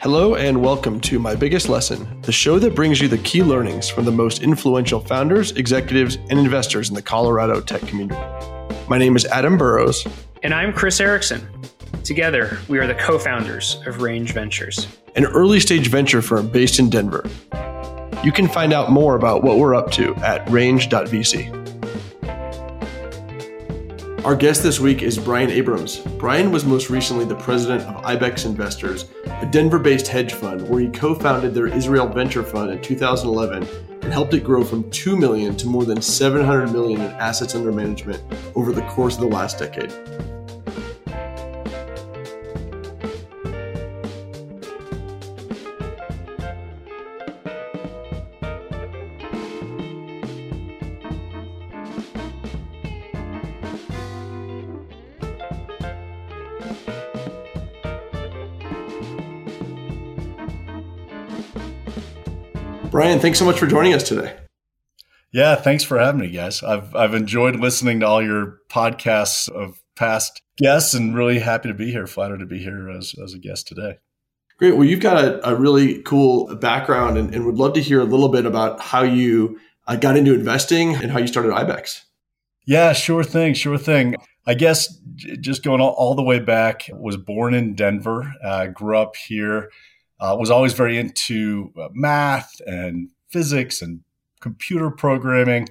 Hello, and welcome to My Biggest Lesson, the show that brings you the key learnings from the most influential founders, executives, and investors in the Colorado tech community. My name is Adam Burrows. And I'm Chris Erickson. Together, we are the co founders of Range Ventures, an early stage venture firm based in Denver. You can find out more about what we're up to at range.vc. Our guest this week is Brian Abrams. Brian was most recently the president of IBEX Investors, a Denver based hedge fund where he co founded their Israel Venture Fund in 2011 and helped it grow from 2 million to more than 700 million in assets under management over the course of the last decade. Brian, thanks so much for joining us today. Yeah, thanks for having me, guys. I've I've enjoyed listening to all your podcasts of past guests, and really happy to be here. Flattered to be here as as a guest today. Great. Well, you've got a, a really cool background, and, and, would love to hear a little bit about how you uh, got into investing and how you started IBEX. Yeah, sure thing, sure thing. I guess just going all, all the way back, was born in Denver, uh, grew up here uh, was always very into uh, math and physics and computer programming.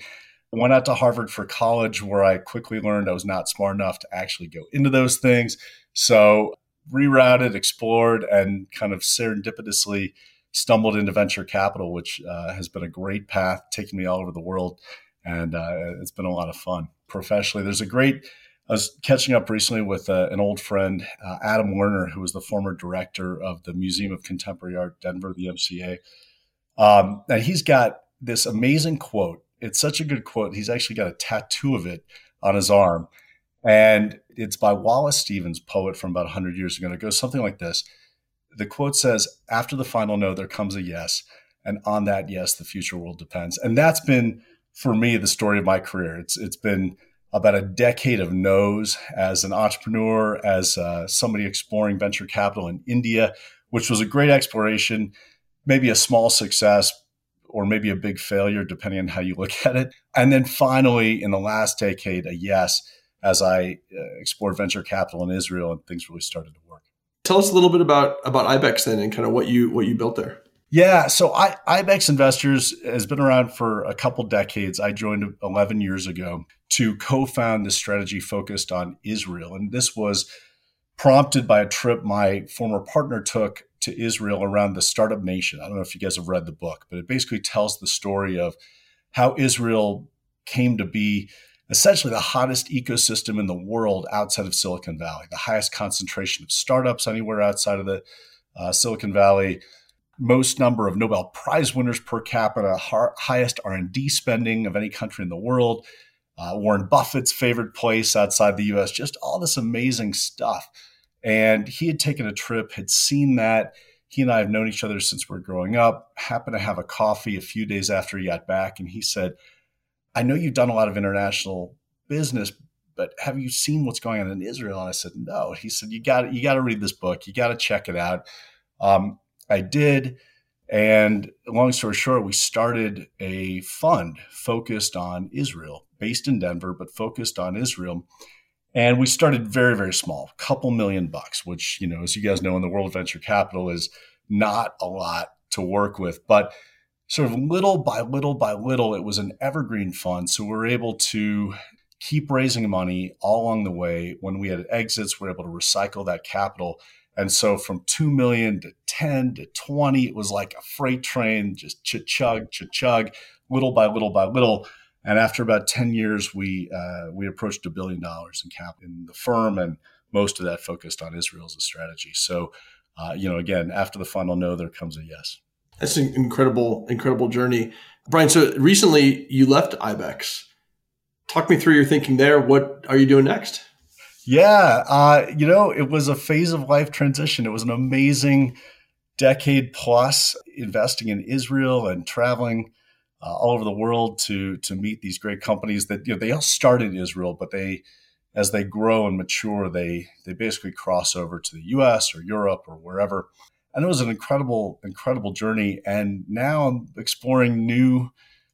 Went out to Harvard for college, where I quickly learned I was not smart enough to actually go into those things. So, rerouted, explored, and kind of serendipitously stumbled into venture capital, which uh, has been a great path, taking me all over the world. And uh, it's been a lot of fun professionally. There's a great I was catching up recently with uh, an old friend, uh, Adam Lerner, who was the former director of the Museum of Contemporary Art, Denver, the MCA. Um, and he's got this amazing quote. It's such a good quote. He's actually got a tattoo of it on his arm. And it's by Wallace Stevens, poet from about 100 years ago. And it goes something like this The quote says, After the final no, there comes a yes. And on that yes, the future world depends. And that's been, for me, the story of my career. It's It's been about a decade of no's as an entrepreneur, as uh, somebody exploring venture capital in India, which was a great exploration, maybe a small success or maybe a big failure, depending on how you look at it. And then finally, in the last decade, a yes, as I uh, explored venture capital in Israel and things really started to work. Tell us a little bit about about IBEX then and kind of what you what you built there. Yeah, so I, IBEX Investors has been around for a couple decades. I joined 11 years ago to co found the strategy focused on Israel. And this was prompted by a trip my former partner took to Israel around the Startup Nation. I don't know if you guys have read the book, but it basically tells the story of how Israel came to be essentially the hottest ecosystem in the world outside of Silicon Valley, the highest concentration of startups anywhere outside of the uh, Silicon Valley most number of Nobel Prize winners per capita, highest R&D spending of any country in the world, uh, Warren Buffett's favorite place outside the U.S. Just all this amazing stuff. And he had taken a trip, had seen that. He and I have known each other since we are growing up. Happened to have a coffee a few days after he got back, and he said, "I know you've done a lot of international business, but have you seen what's going on in Israel?" And I said, "No." He said, "You got you got to read this book. You got to check it out." Um, I did. And long story short, we started a fund focused on Israel, based in Denver, but focused on Israel. And we started very, very small, couple million bucks, which, you know, as you guys know, in the world of venture capital is not a lot to work with. But sort of little by little by little, it was an evergreen fund. So we were able to keep raising money all along the way. When we had exits, we were able to recycle that capital and so from 2 million to 10 to 20, it was like a freight train, just chug, ch chug, little by little by little. And after about 10 years, we, uh, we approached a billion dollars in cap in the firm, and most of that focused on Israel as a strategy. So, uh, you know, again, after the final no, there comes a yes. That's an incredible, incredible journey. Brian, so recently you left IBEX. Talk me through your thinking there. What are you doing next? Yeah, uh, you know, it was a phase of life transition. It was an amazing decade plus investing in Israel and traveling uh, all over the world to to meet these great companies that you know they all started in Israel, but they as they grow and mature, they they basically cross over to the U.S. or Europe or wherever. And it was an incredible, incredible journey. And now I'm exploring new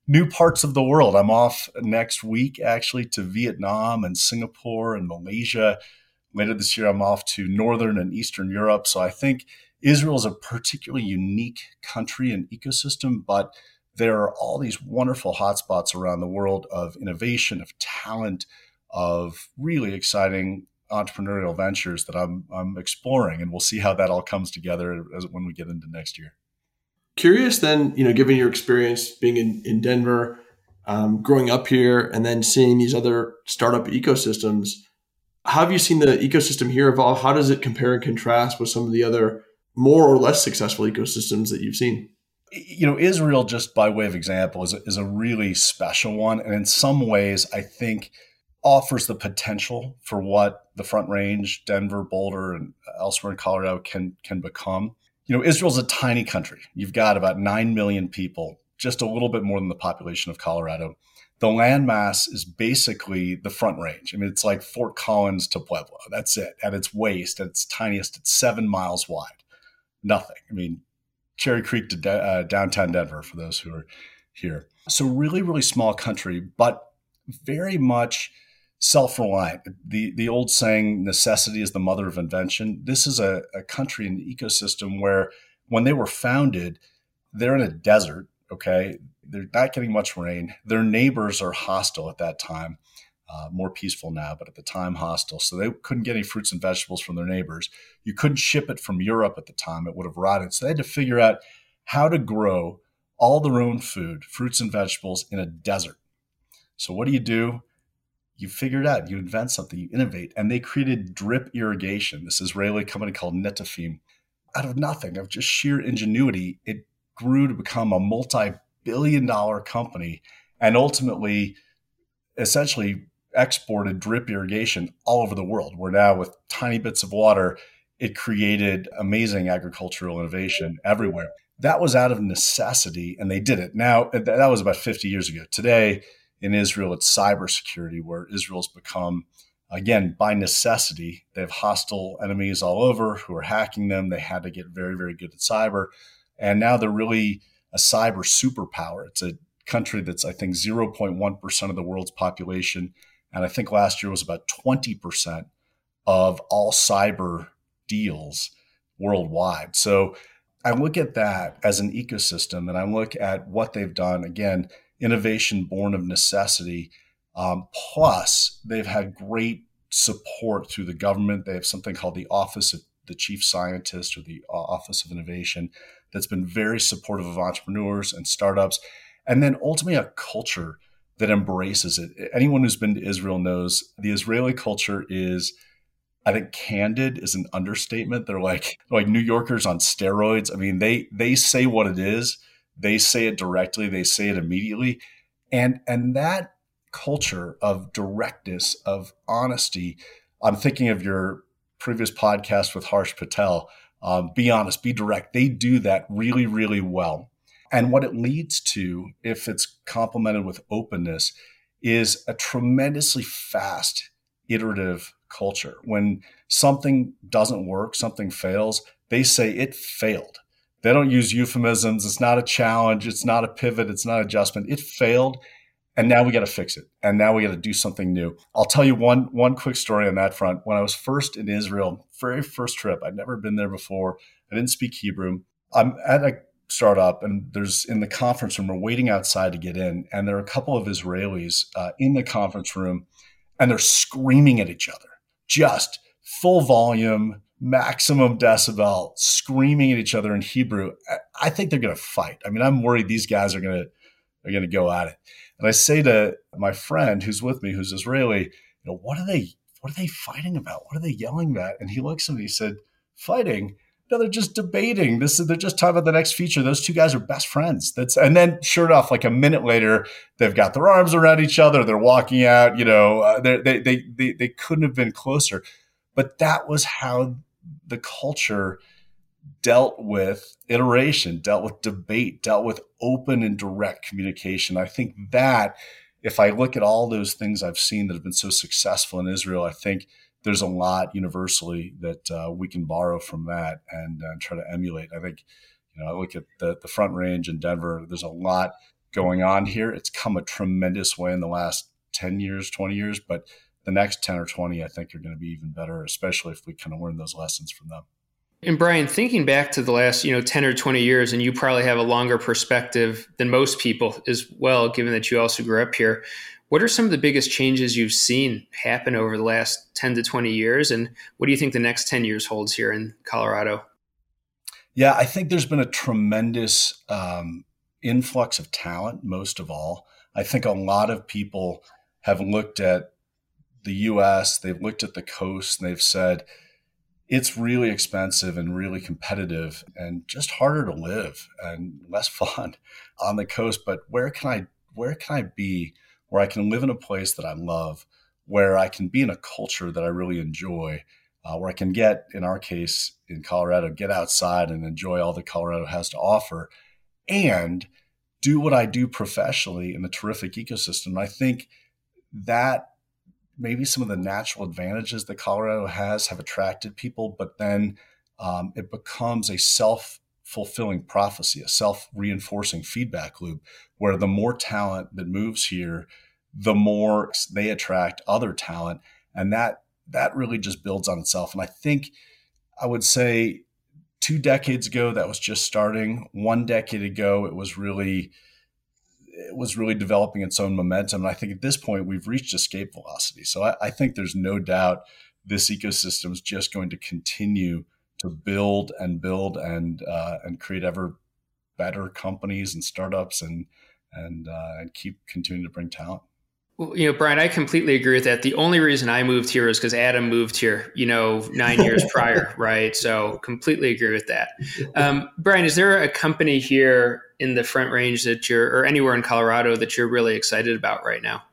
new parts of the world. I'm off next week actually to Vietnam and Singapore and Malaysia. Later this year, I'm off to Northern and Eastern Europe. So I think Israel is a particularly unique country and ecosystem, but there are all these wonderful hotspots around the world of innovation, of talent, of really exciting entrepreneurial ventures that I'm, I'm exploring. And we'll see how that all comes together as, when we get into next year. Curious then, you know, given your experience being in, in Denver, um, growing up here, and then seeing these other startup ecosystems, how have you seen the ecosystem here evolve? How does it compare and contrast with some of the other more or less successful ecosystems that you've seen? You know, Israel, just by way of example, is a, is a really special one. And in some ways, I think offers the potential for what the Front Range, Denver, Boulder, and elsewhere in Colorado can can become. You know, Israel's a tiny country. You've got about nine million people, just a little bit more than the population of Colorado. The landmass is basically the Front Range. I mean, it's like Fort Collins to Pueblo. That's it. At its waist, at its tiniest, it's seven miles wide. Nothing. I mean, Cherry Creek to de- uh, downtown Denver for those who are here. So, really, really small country, but very much self reliant. The, the old saying, necessity is the mother of invention. This is a, a country and ecosystem where when they were founded, they're in a desert, okay? They're not getting much rain. Their neighbors are hostile at that time. Uh, more peaceful now, but at the time hostile. So they couldn't get any fruits and vegetables from their neighbors. You couldn't ship it from Europe at the time, it would have rotted. So they had to figure out how to grow all their own food, fruits and vegetables in a desert. So what do you do? You figure it out, you invent something, you innovate. And they created drip irrigation, this Israeli company called Netafim. Out of nothing, of just sheer ingenuity, it grew to become a multi billion dollar company and ultimately, essentially, exported drip irrigation all over the world. Where now, with tiny bits of water, it created amazing agricultural innovation everywhere. That was out of necessity, and they did it. Now, that was about 50 years ago. Today, in Israel, it's cybersecurity, where Israel's become, again, by necessity, they have hostile enemies all over who are hacking them. They had to get very, very good at cyber. And now they're really a cyber superpower. It's a country that's, I think, 0.1% of the world's population. And I think last year was about 20% of all cyber deals worldwide. So I look at that as an ecosystem and I look at what they've done. Again, innovation born of necessity. Um, plus, they've had great support through the government. They have something called the Office of the Chief Scientist or the uh, Office of Innovation that's been very supportive of entrepreneurs and startups. And then ultimately, a culture that embraces it. Anyone who's been to Israel knows the Israeli culture is. I think candid is an understatement. They're like like New Yorkers on steroids. I mean, they they say what it is they say it directly, they say it immediately. And and that culture of directness, of honesty, I'm thinking of your previous podcast with Harsh Patel. Um, be honest, be direct. They do that really, really well. And what it leads to, if it's complemented with openness, is a tremendously fast, iterative culture. When something doesn't work, something fails, they say it failed. They don't use euphemisms. It's not a challenge. It's not a pivot. It's not adjustment. It failed. And now we got to fix it. And now we got to do something new. I'll tell you one, one quick story on that front. When I was first in Israel, very first trip, I'd never been there before. I didn't speak Hebrew. I'm at a startup and there's in the conference room, we're waiting outside to get in. And there are a couple of Israelis uh, in the conference room and they're screaming at each other, just full volume, maximum decibel, screaming at each other in Hebrew. I think they're going to fight. I mean, I'm worried these guys are going to are going to go at it. And I say to my friend who's with me, who's Israeli, you know, what are they what are they fighting about? What are they yelling about? And he looks at me. He said, "Fighting." No, they're just debating. This is they're just talking about the next feature. Those two guys are best friends. That's and then sure enough, like a minute later, they've got their arms around each other. They're walking out. You know, uh, they they they they couldn't have been closer. But that was how the culture dealt with iteration, dealt with debate, dealt with open and direct communication. I think that if I look at all those things I've seen that have been so successful in Israel, I think there's a lot universally that uh, we can borrow from that and uh, try to emulate. I think, you know, I look at the, the Front Range in Denver, there's a lot going on here. It's come a tremendous way in the last 10 years, 20 years, but the next 10 or 20, I think are going to be even better, especially if we kind of learn those lessons from them. And Brian, thinking back to the last, you know, 10 or 20 years, and you probably have a longer perspective than most people as well, given that you also grew up here. What are some of the biggest changes you've seen happen over the last 10 to 20 years? And what do you think the next 10 years holds here in Colorado? Yeah, I think there's been a tremendous um, influx of talent, most of all. I think a lot of people have looked at the US, they've looked at the coast, and they've said, it's really expensive and really competitive and just harder to live and less fun on the coast but where can i where can i be where i can live in a place that i love where i can be in a culture that i really enjoy uh, where i can get in our case in colorado get outside and enjoy all that colorado has to offer and do what i do professionally in a terrific ecosystem? I think that maybe some of the natural advantages that Colorado has have attracted people, but then um, it becomes a self fulfilling prophecy, a self reinforcing feedback loop where the more talent that moves here, the more they attract other talent. And that that really just builds on itself. And I think I would say two decades ago that was just starting. One decade ago, it was really it was really developing its own momentum. And I think at this point we've reached escape velocity. So I, I think there's no doubt this ecosystem is just going to continue to build and build and uh, and create ever better companies and startups and and uh, and keep continuing to bring talent. Well, you know, Brian, I completely agree with that. The only reason I moved here is because Adam moved here, you know, nine years prior, right? So completely agree with that. Um, Brian, is there a company here in the Front Range that you're, or anywhere in Colorado that you're really excited about right now?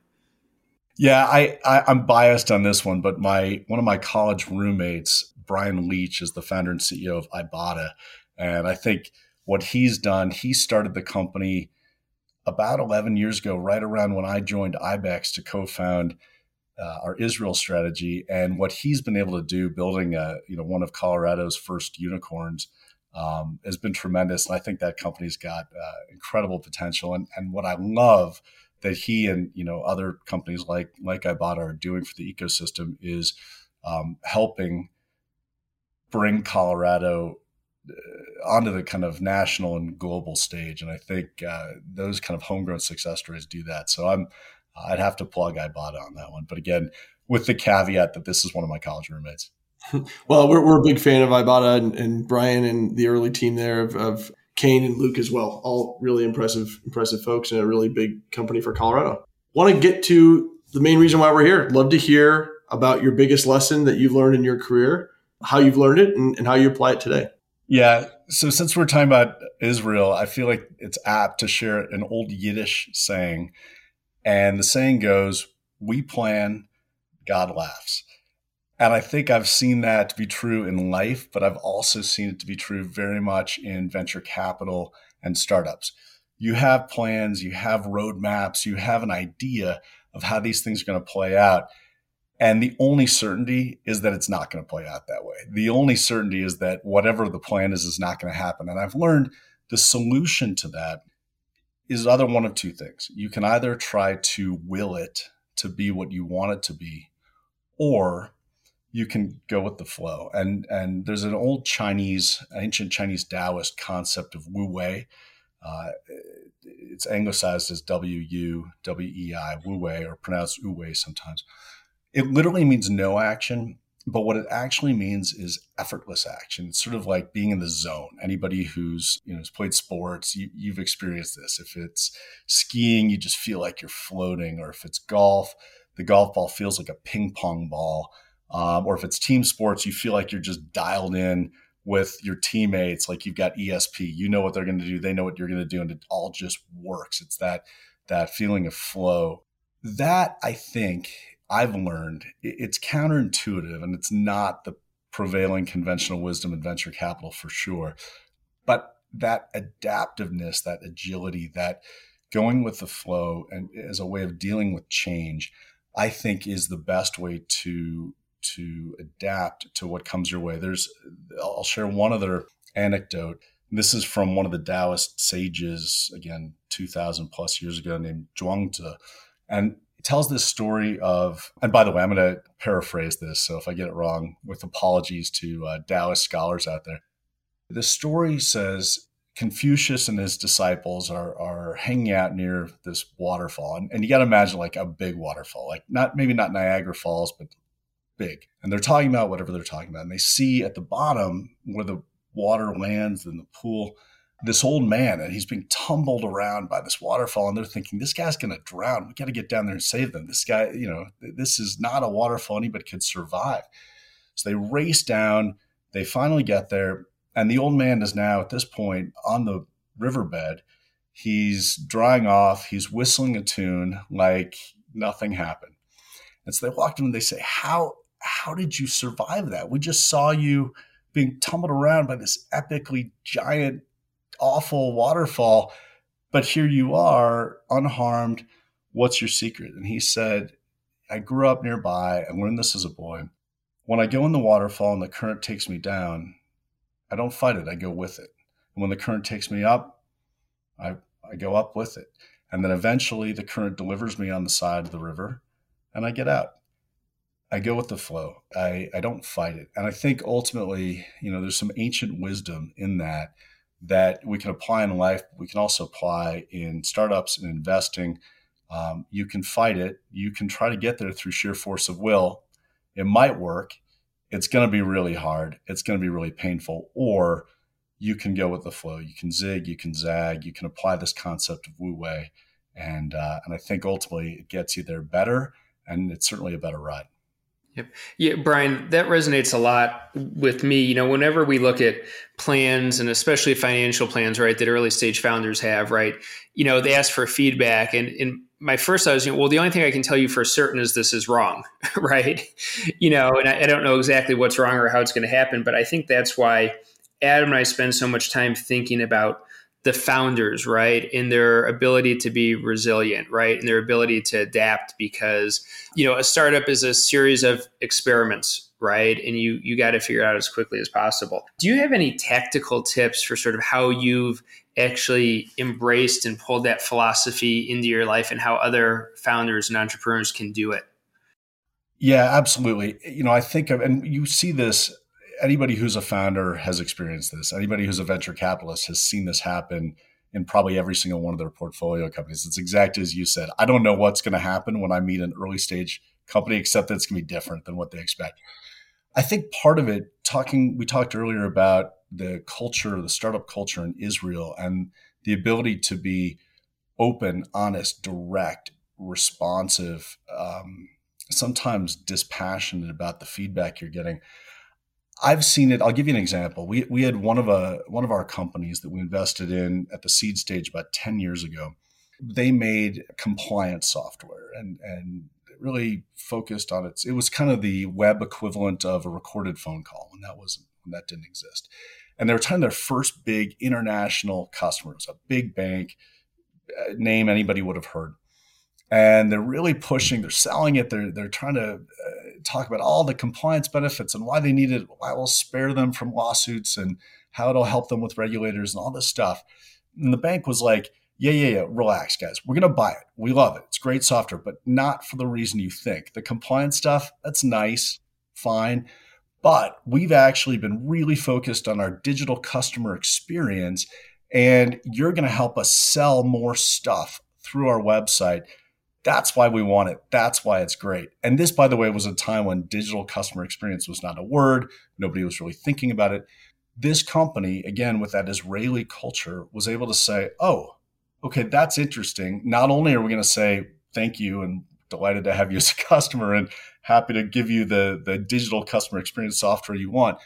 Yeah, I, I am biased on this one, but my one of my college roommates, Bryan Leach, is the founder and CEO of Ibotta, and I think what he's done, he started the company about 11 years ago, right around when I joined IBEX to co-found uh, our Israel strategy, and what he's been able to do, building a you know one of Colorado's first unicorns, um, has been tremendous. And I think that company's got uh, incredible potential. And and what I love that he and you know other companies like like Ibotta are doing for the ecosystem is um, helping bring Colorado onto the kind of national and global stage. And I think uh, those kind of homegrown success stories do that. So I'm, I'd have to plug Ibotta on that one. But again, with the caveat that this is one of my college roommates. well, we're, we're a big fan of Ibotta and, and Brian and the early team there of, of Kane and Luke as well. All really impressive, impressive folks and a really big company for Colorado. Want to get to the main reason why we're here. Love to hear about your biggest lesson that you've learned in your career, how you've learned it, and, and how you apply it today. Yeah. So since we're talking about Israel, I feel like it's apt to share an old Yiddish saying. And the saying goes, We plan, God laughs. And I think I've seen that to be true in life, but I've also seen it to be true very much in venture capital and startups. You have plans, you have roadmaps, you have an idea of how these things are going to play out. And the only certainty is that it's not going to play out that way. The only certainty is that whatever the plan is, is not going to happen. And I've learned the solution to that is either one of two things. You can either try to will it to be what you want it to be, or you can go with the flow. And and there's an old Chinese, ancient Chinese Taoist concept of Wu Wei. Uh, it's anglicized as W U W E I, Wu Wei, or pronounced Wu Wei sometimes. It literally means no action, but what it actually means is effortless action. It's sort of like being in the zone. Anybody who's you know has played sports, you, you've experienced this. If it's skiing, you just feel like you're floating, or if it's golf, the golf ball feels like a ping pong ball. Um, or if it's team sports, you feel like you're just dialed in with your teammates, like you've got ESP. You know what they're going to do, they know what you're going to do, and it all just works. It's that that feeling of flow. That I think I've learned it's counterintuitive and it's not the prevailing conventional wisdom in venture capital for sure. But that adaptiveness, that agility, that going with the flow and as a way of dealing with change, I think is the best way to to adapt to what comes your way. There's I'll share one other anecdote. This is from one of the Taoist sages, again, 2000 plus years ago, named Zhuangzi. And tells this story of, and by the way, I'm going to paraphrase this. So if I get it wrong, with apologies to uh, Taoist scholars out there. The story says Confucius and his disciples are are hanging out near this waterfall, and, and you got to imagine like a big waterfall, like not maybe not Niagara Falls, but big. And they're talking about whatever they're talking about, and they see at the bottom where the water lands in the pool this old man, and he's being tumbled around by this waterfall, and they're thinking this guy's going to drown. We got to get down there and save them. This guy, you know, this is not a waterfall anybody could survive. So they race down. They finally get there and the old man is now at this point on the riverbed. He's drying off. He's whistling a tune like nothing happened. And so they walk to him and they say, How how did you survive that? We just saw you being tumbled around by this epically giant, awful waterfall. But here you are, unharmed. What's your secret? And he said, I grew up nearby. I learned this as a boy. When I go in the waterfall and the current takes me down, I don't fight it. I go with it. And when the current takes me up, I, I go up with it. And then eventually the current delivers me on the side of the river and I get out. I go with the flow. I, I don't fight it. And I think ultimately, you know, there's some ancient wisdom in that that we can apply in life. We can also apply in startups and investing. Um, you can fight it. You can try to get there through sheer force of will. It might work it's going to be really hard. It's going to be really painful. Or you can go with the flow. You can zig, you can zag, you can apply this concept of Wu Wei. And, uh, and I think ultimately it gets you there better. And it's certainly a better ride. Yep. Yeah, Brian, that resonates a lot with me. You know, whenever we look at plans and especially financial plans, right, that early stage founders have, right, you know, they ask for feedback. And, and my first thought was, you know, well, the only thing I can tell you for certain is this is wrong, right? You know, and I, I don't know exactly what's wrong or how it's going to happen, but I think that's why Adam and I spend so much time thinking about the founders, right, in their ability to be resilient, right, and their ability to adapt because, you know, a startup is a series of experiments, right? And you you got to figure out as quickly as possible. Do you have any tactical tips for sort of how you've actually embraced and pulled that philosophy into your life and how other founders and entrepreneurs can do it? Yeah, absolutely. You know, I think of and you see this anybody who's a founder has experienced this. Anybody who's a venture capitalist has seen this happen in probably every single one of their portfolio companies. It's exactly as you said. I don't know what's going to happen when I meet an early stage company, except that it's going to be different than what they expect. I think part of it, talking, we talked earlier about the culture, the startup culture in Israel, and the ability to be open, honest, direct, responsive, um, sometimes dispassionate about the feedback you're getting. I've seen it. I'll give you an example. We we had one of a one of our companies that we invested in at the seed stage about ten years ago. They made compliance software and and really focused on it. It was kind of the web equivalent of a recorded phone call when that was when that didn't exist. And they were trying their first big international customers, a big bank uh, name anybody would have heard and they're really pushing they're selling it they're, they're trying to uh, talk about all the compliance benefits and why they need it why will spare them from lawsuits and how it'll help them with regulators and all this stuff. And the bank was like yeah yeah yeah relax guys. We're going to buy it. We love it. It's great software but not for the reason you think. The compliance stuff that's nice fine but we've actually been really focused on our digital customer experience and you're going to help us sell more stuff through our website that's why we want it. That's why it's great. And this, by the way, was a time when digital customer experience was not a word. Nobody was really thinking about it. This company, again, with that Israeli culture, was able to say, oh, okay, that's interesting. Not only are we going to say thank you and delighted to have you as a customer and happy to give you the, the digital customer experience software you want,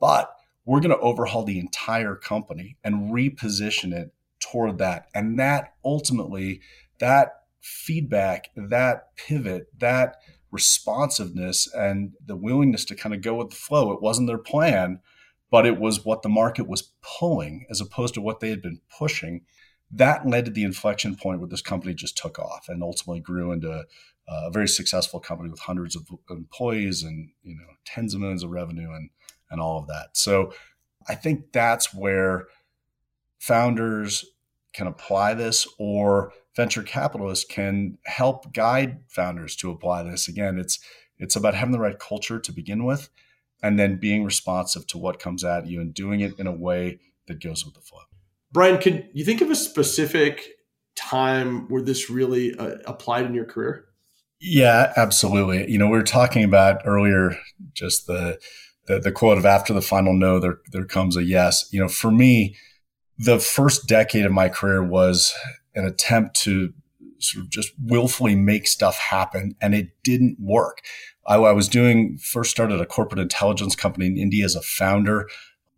but we're going to overhaul the entire company and reposition it toward that. And that ultimately, that feedback, that pivot, that responsiveness, and the willingness to kind of go with the flow. It wasn't their plan, but it was what the market was pulling as opposed to what they had been pushing. that led to the inflection point where this company just took off and ultimately grew into a very successful company with hundreds of employees and you know tens of millions of revenue and and all of that. So I think that's where founders can apply this or venture capitalists can help guide founders to apply this. Again, it's it's about having the right culture to begin with and then being responsive to what comes at you and doing it in a way that goes with the flow. Brian, can you think of a specific time where this really uh, applied in your career? Yeah, absolutely. You know, we were talking about earlier just the, the the, quote of after the final no, there there comes a yes. You know, for me, the first decade of my career was an attempt to sort of just willfully make stuff happen, and it didn't work. I, I was doing first started a corporate intelligence company in India as a founder.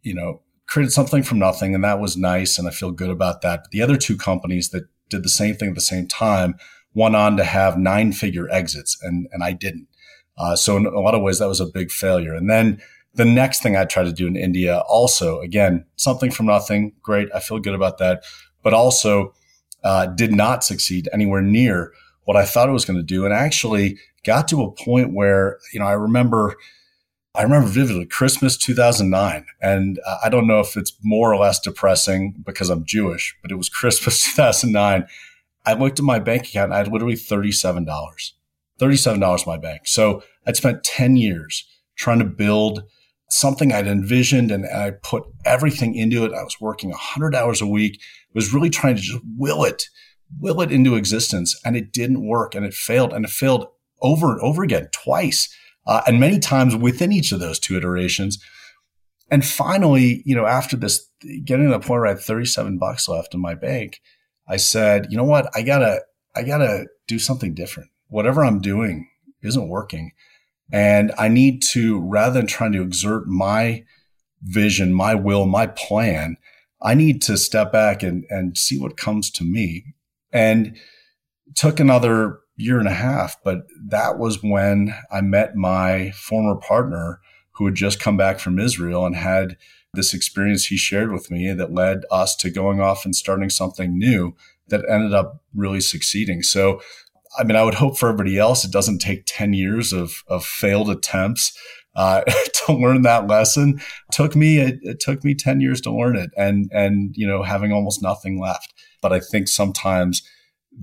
You know, created something from nothing, and that was nice, and I feel good about that. But the other two companies that did the same thing at the same time went on to have nine figure exits, and and I didn't. Uh, so in a lot of ways, that was a big failure. And then the next thing I tried to do in India, also again something from nothing, great, I feel good about that, but also uh, did not succeed anywhere near what I thought it was going to do, and actually got to a point where you know I remember. I remember vividly Christmas 2009. And I don't know if it's more or less depressing because I'm Jewish, but it was Christmas 2009. I looked at my bank account and I had literally $37. $37 in my bank. So I'd spent 10 years trying to build something I'd envisioned and I put everything into it. I was working 100 hours a week, was really trying to just will it, will it into existence. And it didn't work and it failed and it failed over and over again, twice, uh, and many times within each of those two iterations. And finally, you know, after this, getting to the point where I had 37 bucks left in my bank, I said, you know what? I gotta, I gotta do something different. Whatever I'm doing isn't working. And I need to, rather than trying to exert my vision, my will, my plan, I need to step back and, and see what comes to me. And took another year and a half, but that was when I met my former partner who had just come back from Israel and had this experience he shared with me that led us to going off and starting something new that ended up really succeeding. So, I mean, I would hope for everybody else it doesn't take 10 years of, of failed attempts uh, to learn that lesson. It took me it, it took me 10 years to learn it and and you know having almost nothing left. But I think sometimes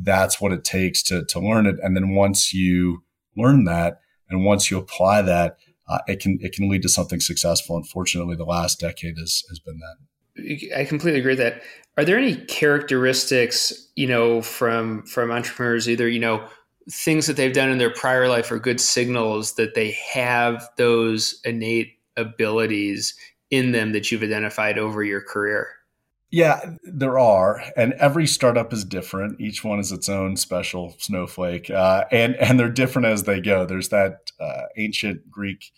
that's what it takes to to learn it. And then once you learn that and once you apply that, uh, it can it can lead to something successful. Unfortunately, the last decade has has been that. I completely agree with that. Are there any characteristics, you know, from from entrepreneurs, either you know, things that they've done in their prior life are good signals that they have those innate abilities in them that you've identified over your career? Yeah, there are, and every startup is different. Each one is its own special snowflake, uh, and and they're different as they go. There's that uh, ancient Greek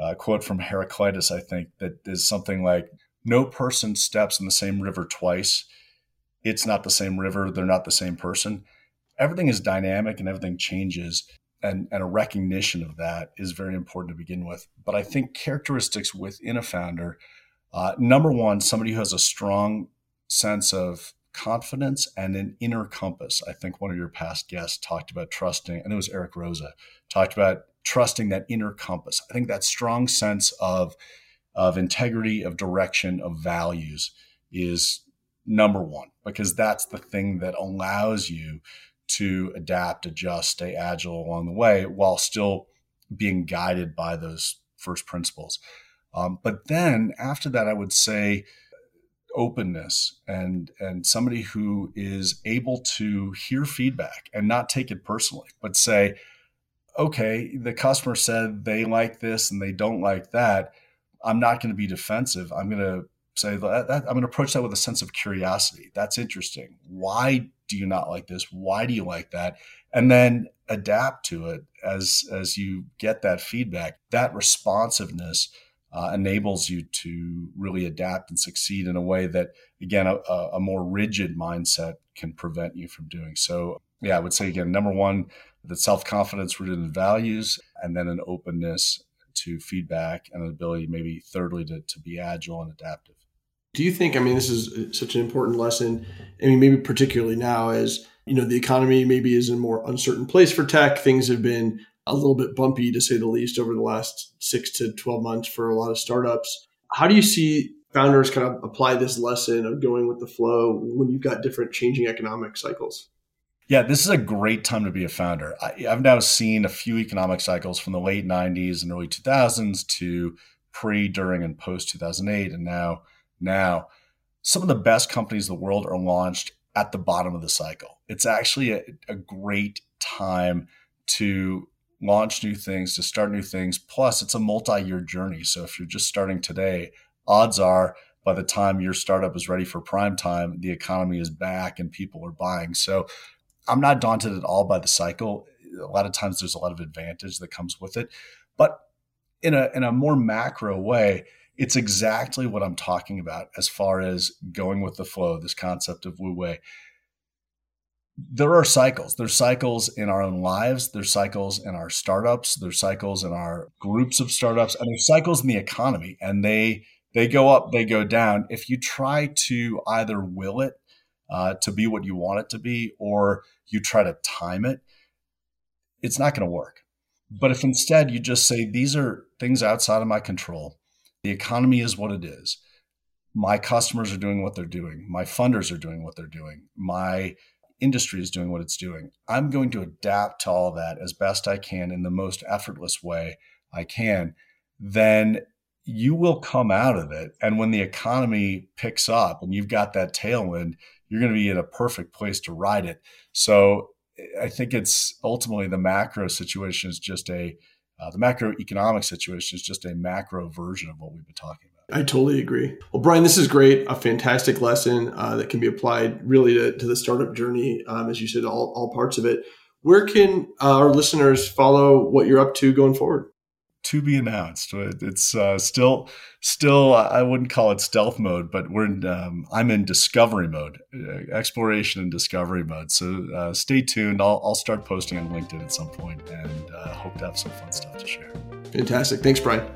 uh, quote from Heraclitus, I think, that is something like, "No person steps in the same river twice. It's not the same river. They're not the same person. Everything is dynamic and everything changes." And, and a recognition of that is very important to begin with. But I think characteristics within a founder uh, number one, somebody who has a strong sense of confidence and an inner compass. I think one of your past guests talked about trusting, and it was Eric Rosa, talked about trusting that inner compass. I think that strong sense of of integrity, of direction, of values is number one because that's the thing that allows you to adapt, adjust, stay agile along the way while still being guided by those first principles. Um, but then after that, I would say openness and and somebody who is able to hear feedback and not take it personally, but say, okay, the customer said they like this and they don't like that. I'm not going to be defensive. I'm going to say that, that I'm going to approach that with a sense of curiosity. That's interesting. Why do you not like this? Why do you like that? And then adapt to it as as you get that feedback. That responsiveness uh, enables you to really adapt and succeed in a way that, again, a, a, more rigid mindset can prevent you from doing. So, yeah, I would say again, number one, that self confidence rooted in values, and then an openness to feedback and an ability, maybe thirdly, to, to be agile and adaptive. Do you think, I mean, this is uh, such an important lesson. I mean, maybe particularly now as, you know, the economy maybe is in a more uncertain place for tech. Things have been a little bit bumpy to say the least over the last six to 12 months for a lot of startups. How do you see founders kind of apply this lesson of going with the flow when you've got different changing economic cycles? Yeah, this is a great time to be a founder. I, have now seen a few economic cycles from the late 90s and early 2000s to pre, during, and post 2008, and now now. Some of the best companies in the world are launched at the bottom of the cycle. It's actually a, a great time to launch new things, to start new things. Plus, it's a multi-year journey. So if you're just starting today, odds are by the time your startup is ready for prime time, the economy is back and people are buying. So I'm not daunted at all by the cycle. A lot of times there's a lot of advantage that comes with it. But in a in a more macro way, it's exactly what I'm talking about as far as going with the flow, this concept of Wu Wei there are cycles. There's cycles in our own lives. There's cycles in our startups. There's cycles in our groups of startups, and there's cycles in the economy. And they they go up, they go down. If you try to either will it uh, to be what you want it to be, or you try to time it, it's not going to work. But if instead you just say these are things outside of my control, the economy is what it is. My customers are doing what they're doing. My funders are doing what they're doing. My industry is doing what it's doing. I'm going to adapt to all that as best I can in the most effortless way I can. Then you will come out of it. And when the economy picks up and you've got that tailwind, you're going to be in a perfect place to ride it. So I think it's ultimately the macro situation is just a, uh, the macroeconomic situation is just a macro version of what we've been talking about. I totally agree. Well, Brian, this is great. A fantastic lesson uh, that can be applied really to, to the startup journey, um, as you said, all, all parts of it. Where can uh, our listeners follow what you're up to going forward? To be announced. It's uh, still, still. I wouldn't call it stealth mode, but we're. In, um, I'm in discovery mode, uh, exploration and discovery mode. So uh, stay tuned. I'll, I'll start posting on LinkedIn at some point, and uh, hope to have some fun stuff to share. Fantastic. Thanks, Brian.